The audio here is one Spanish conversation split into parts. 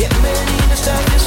Bienvenidos a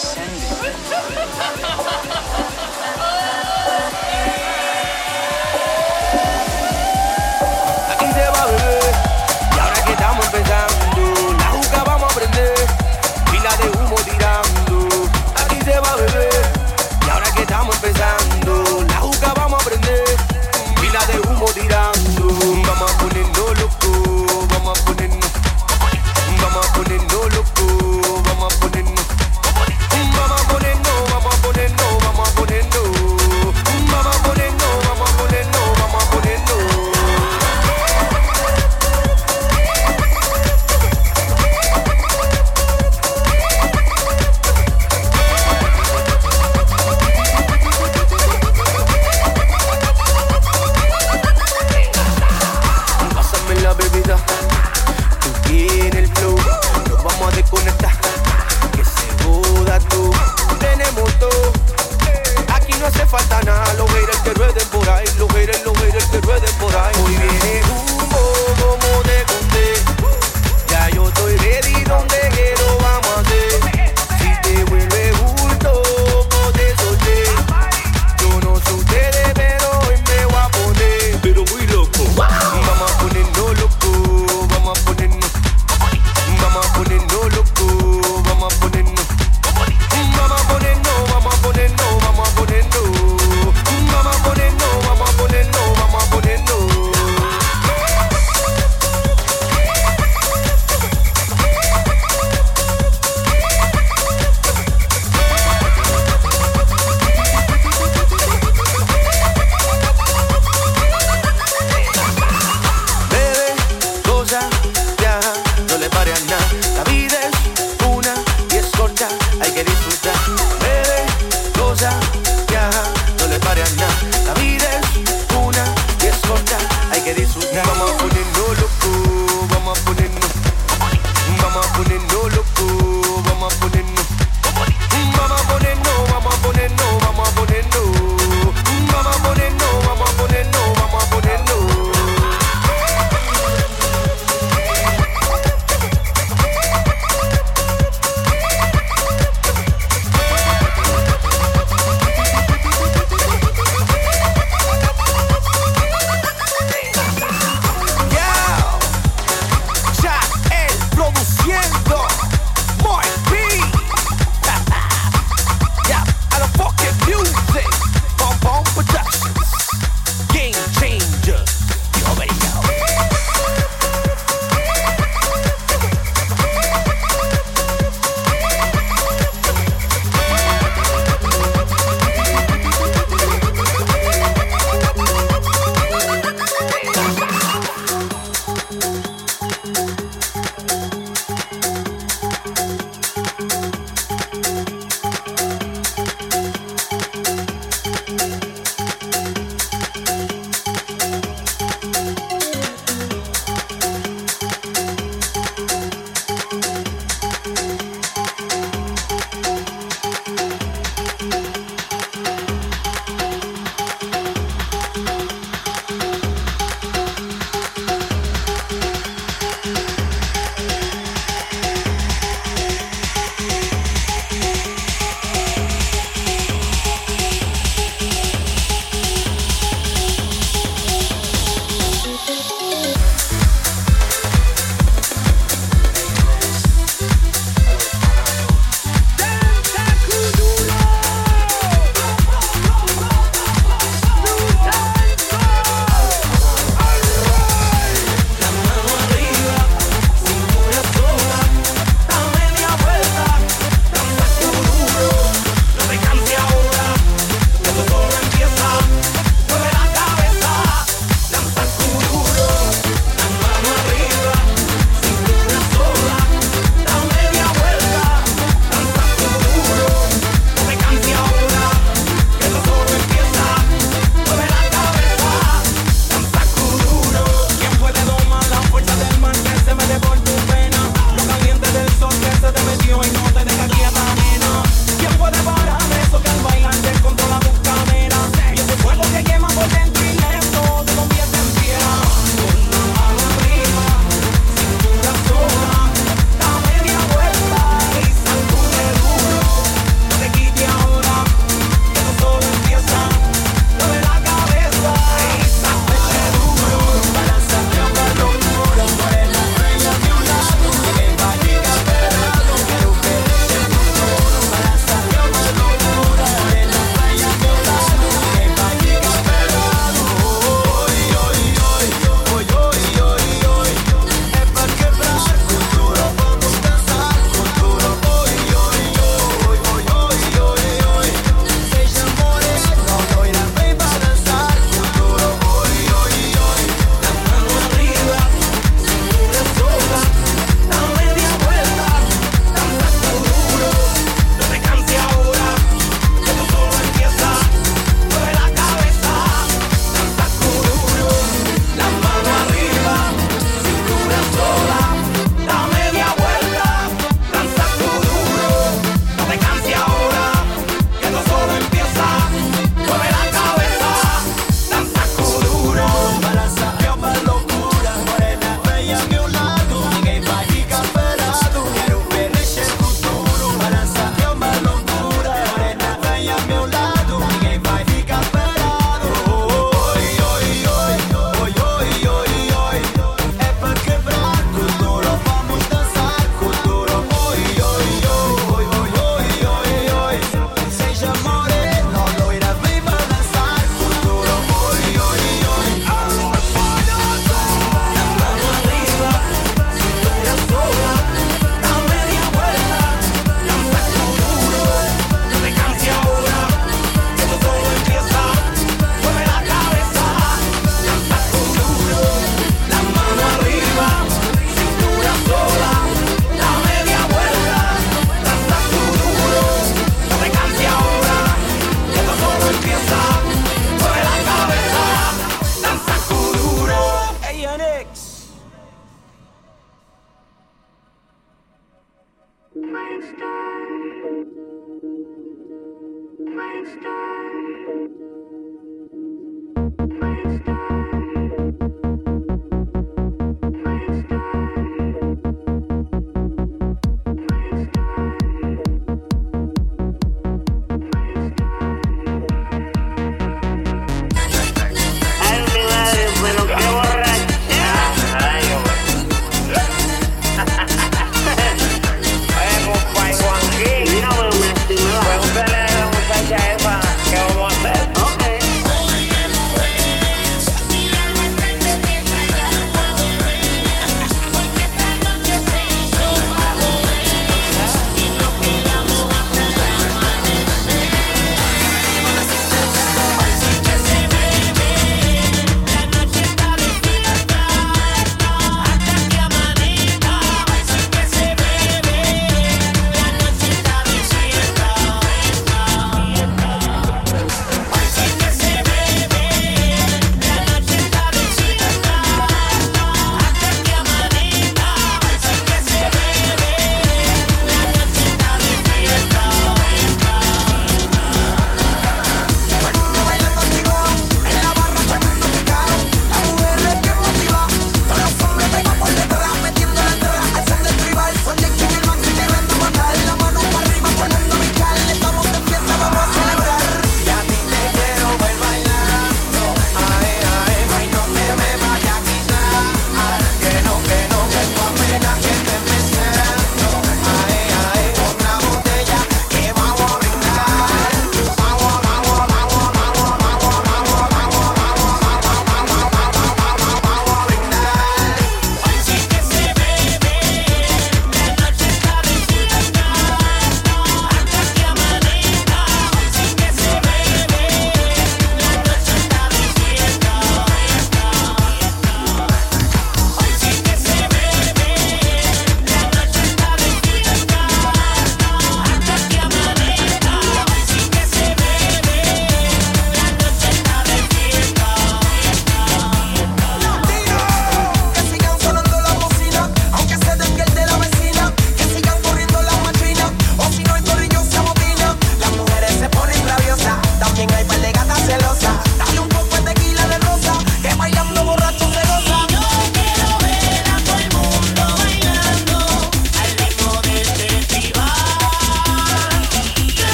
descending.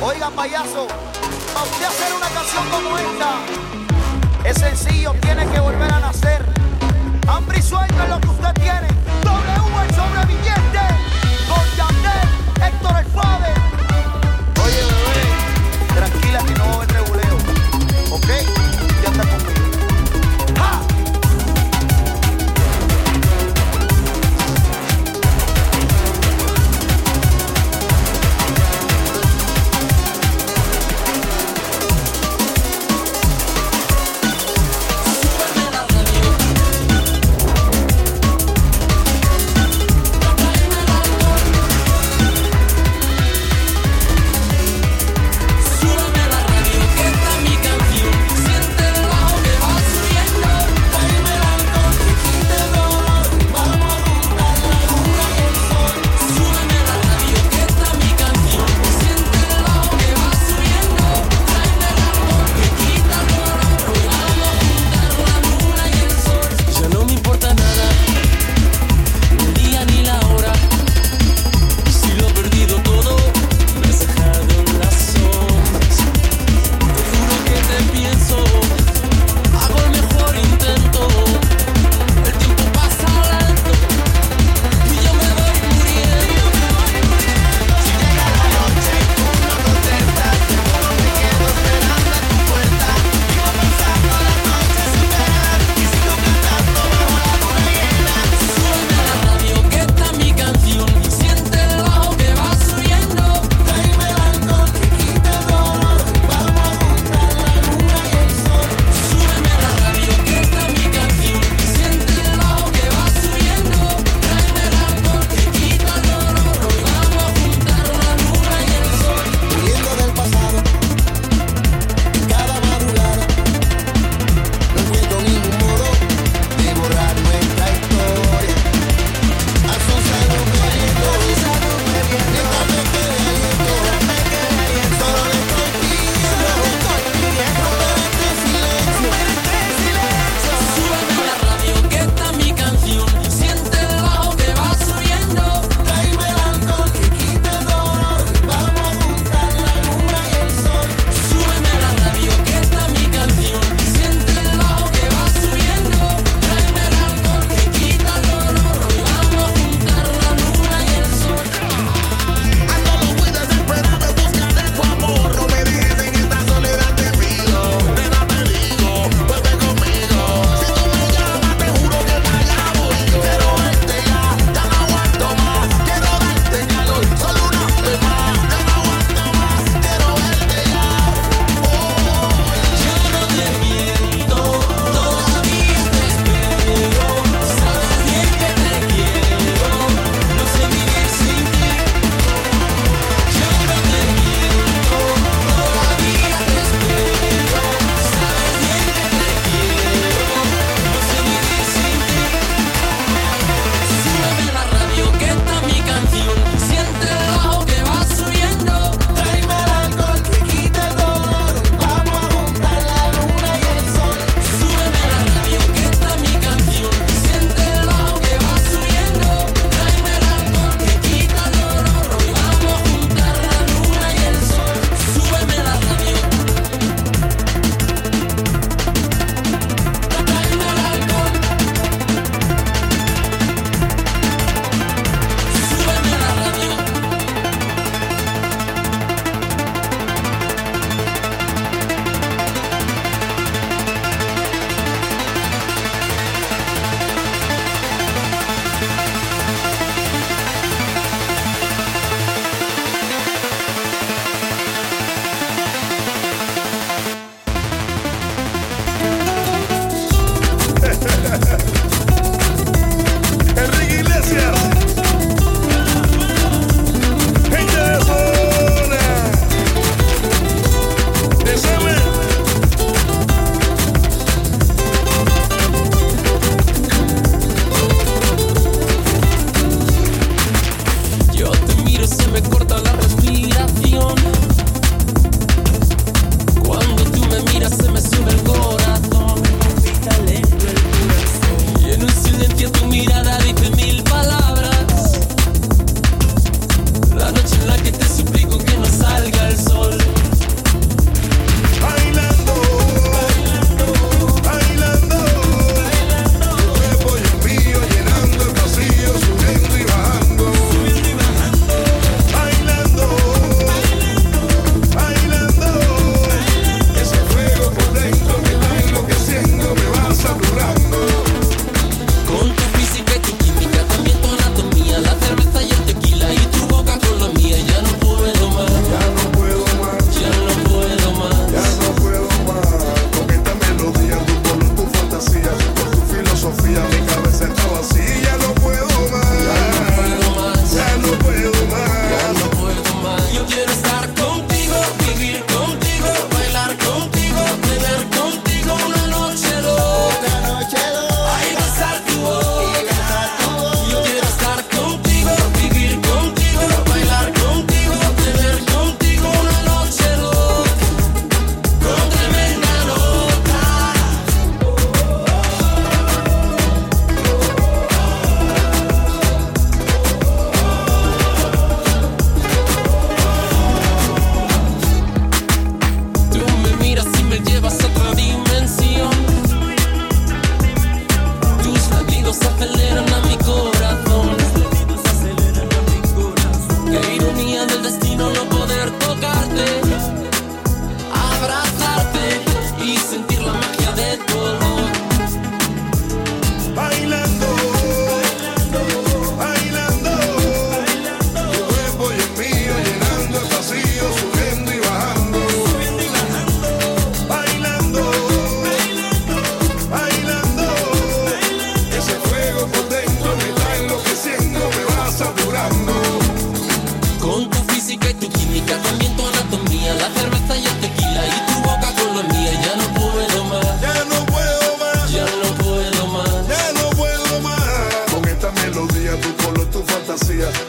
Oiga, payaso, para usted hacer una canción como esta, es sencillo, tiene que volver a nacer. Hambre y sueño es lo que usted tiene.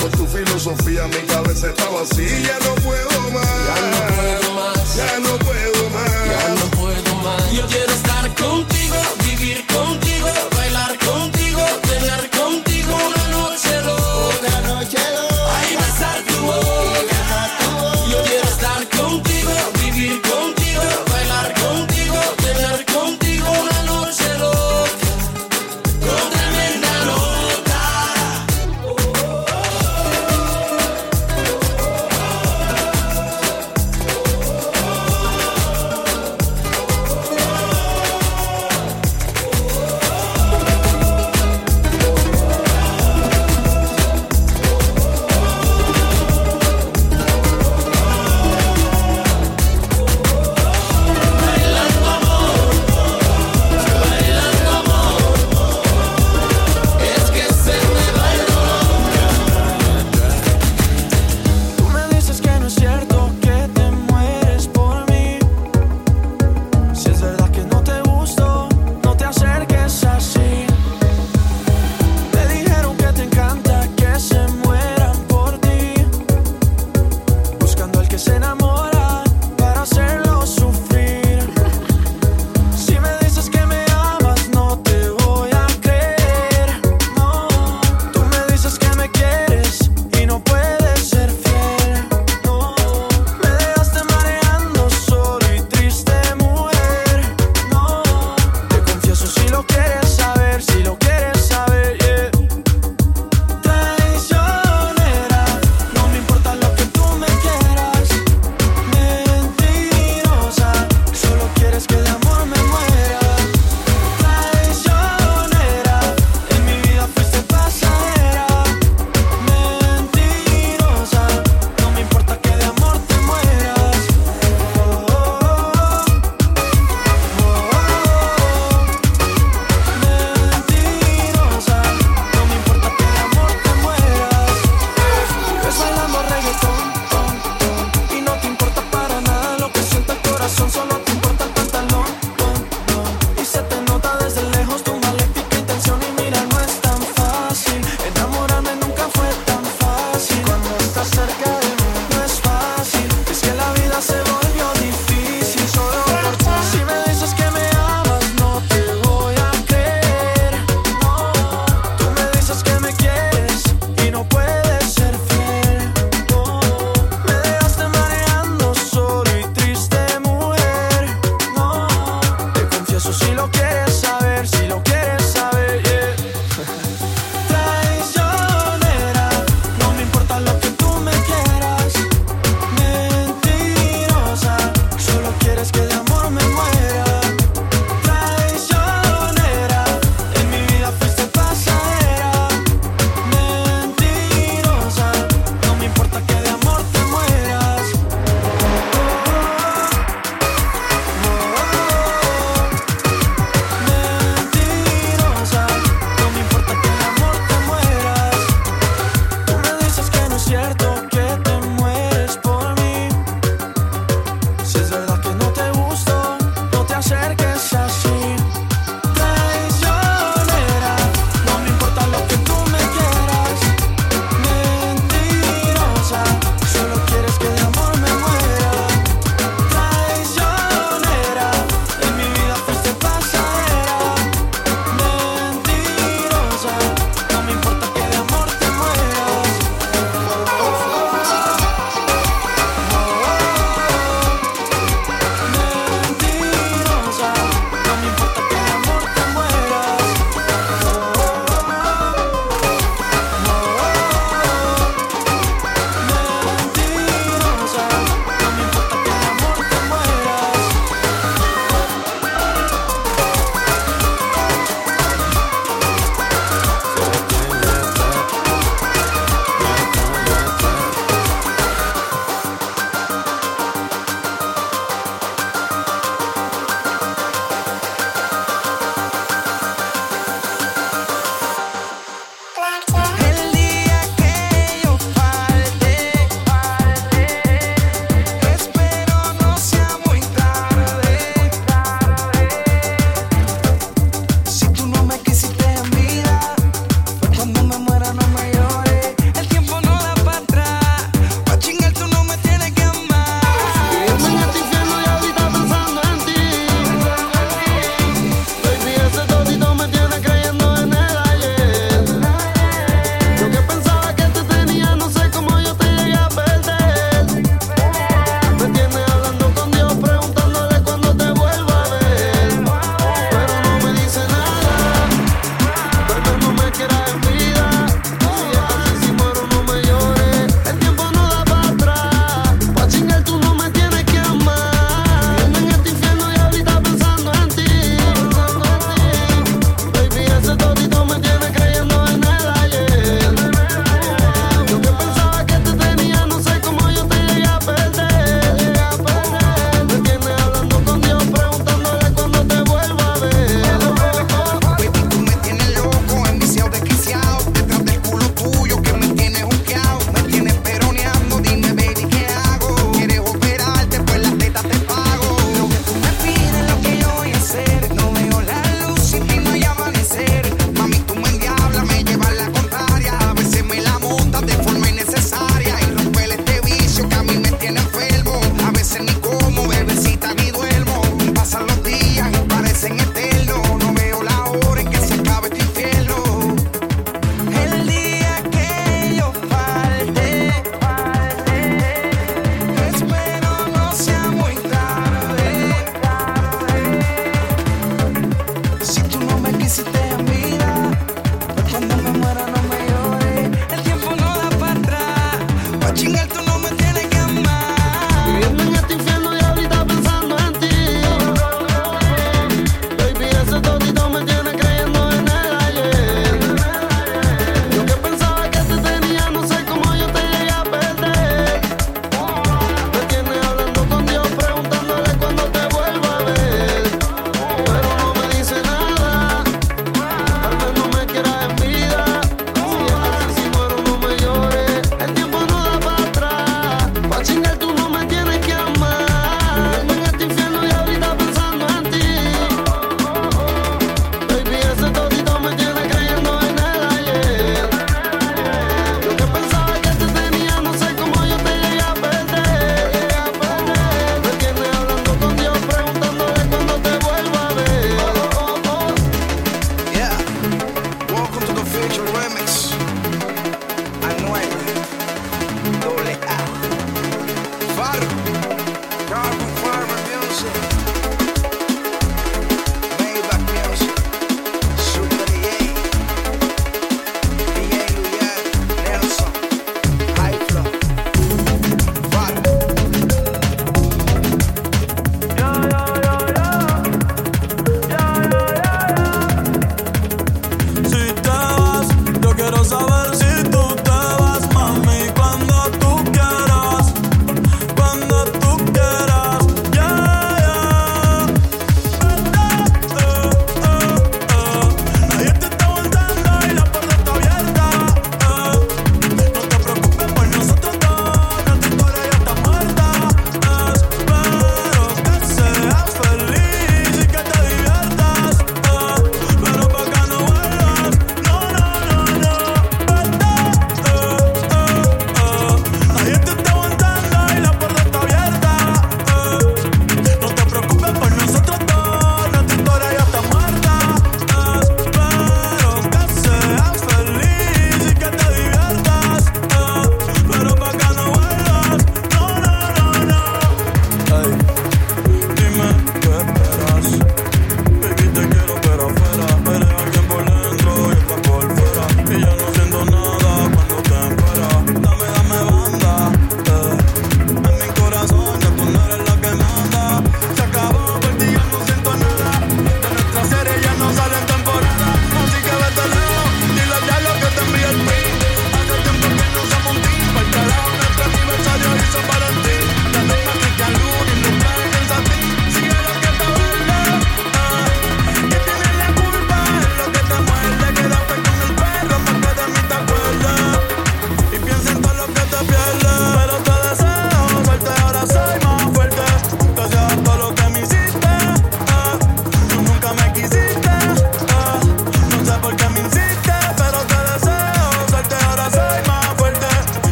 por tu filosofía mi cabeza está vacía. Ya no puedo más, ya no puedo más, ya no puedo más, ya no puedo más. Yo quiero estar contigo.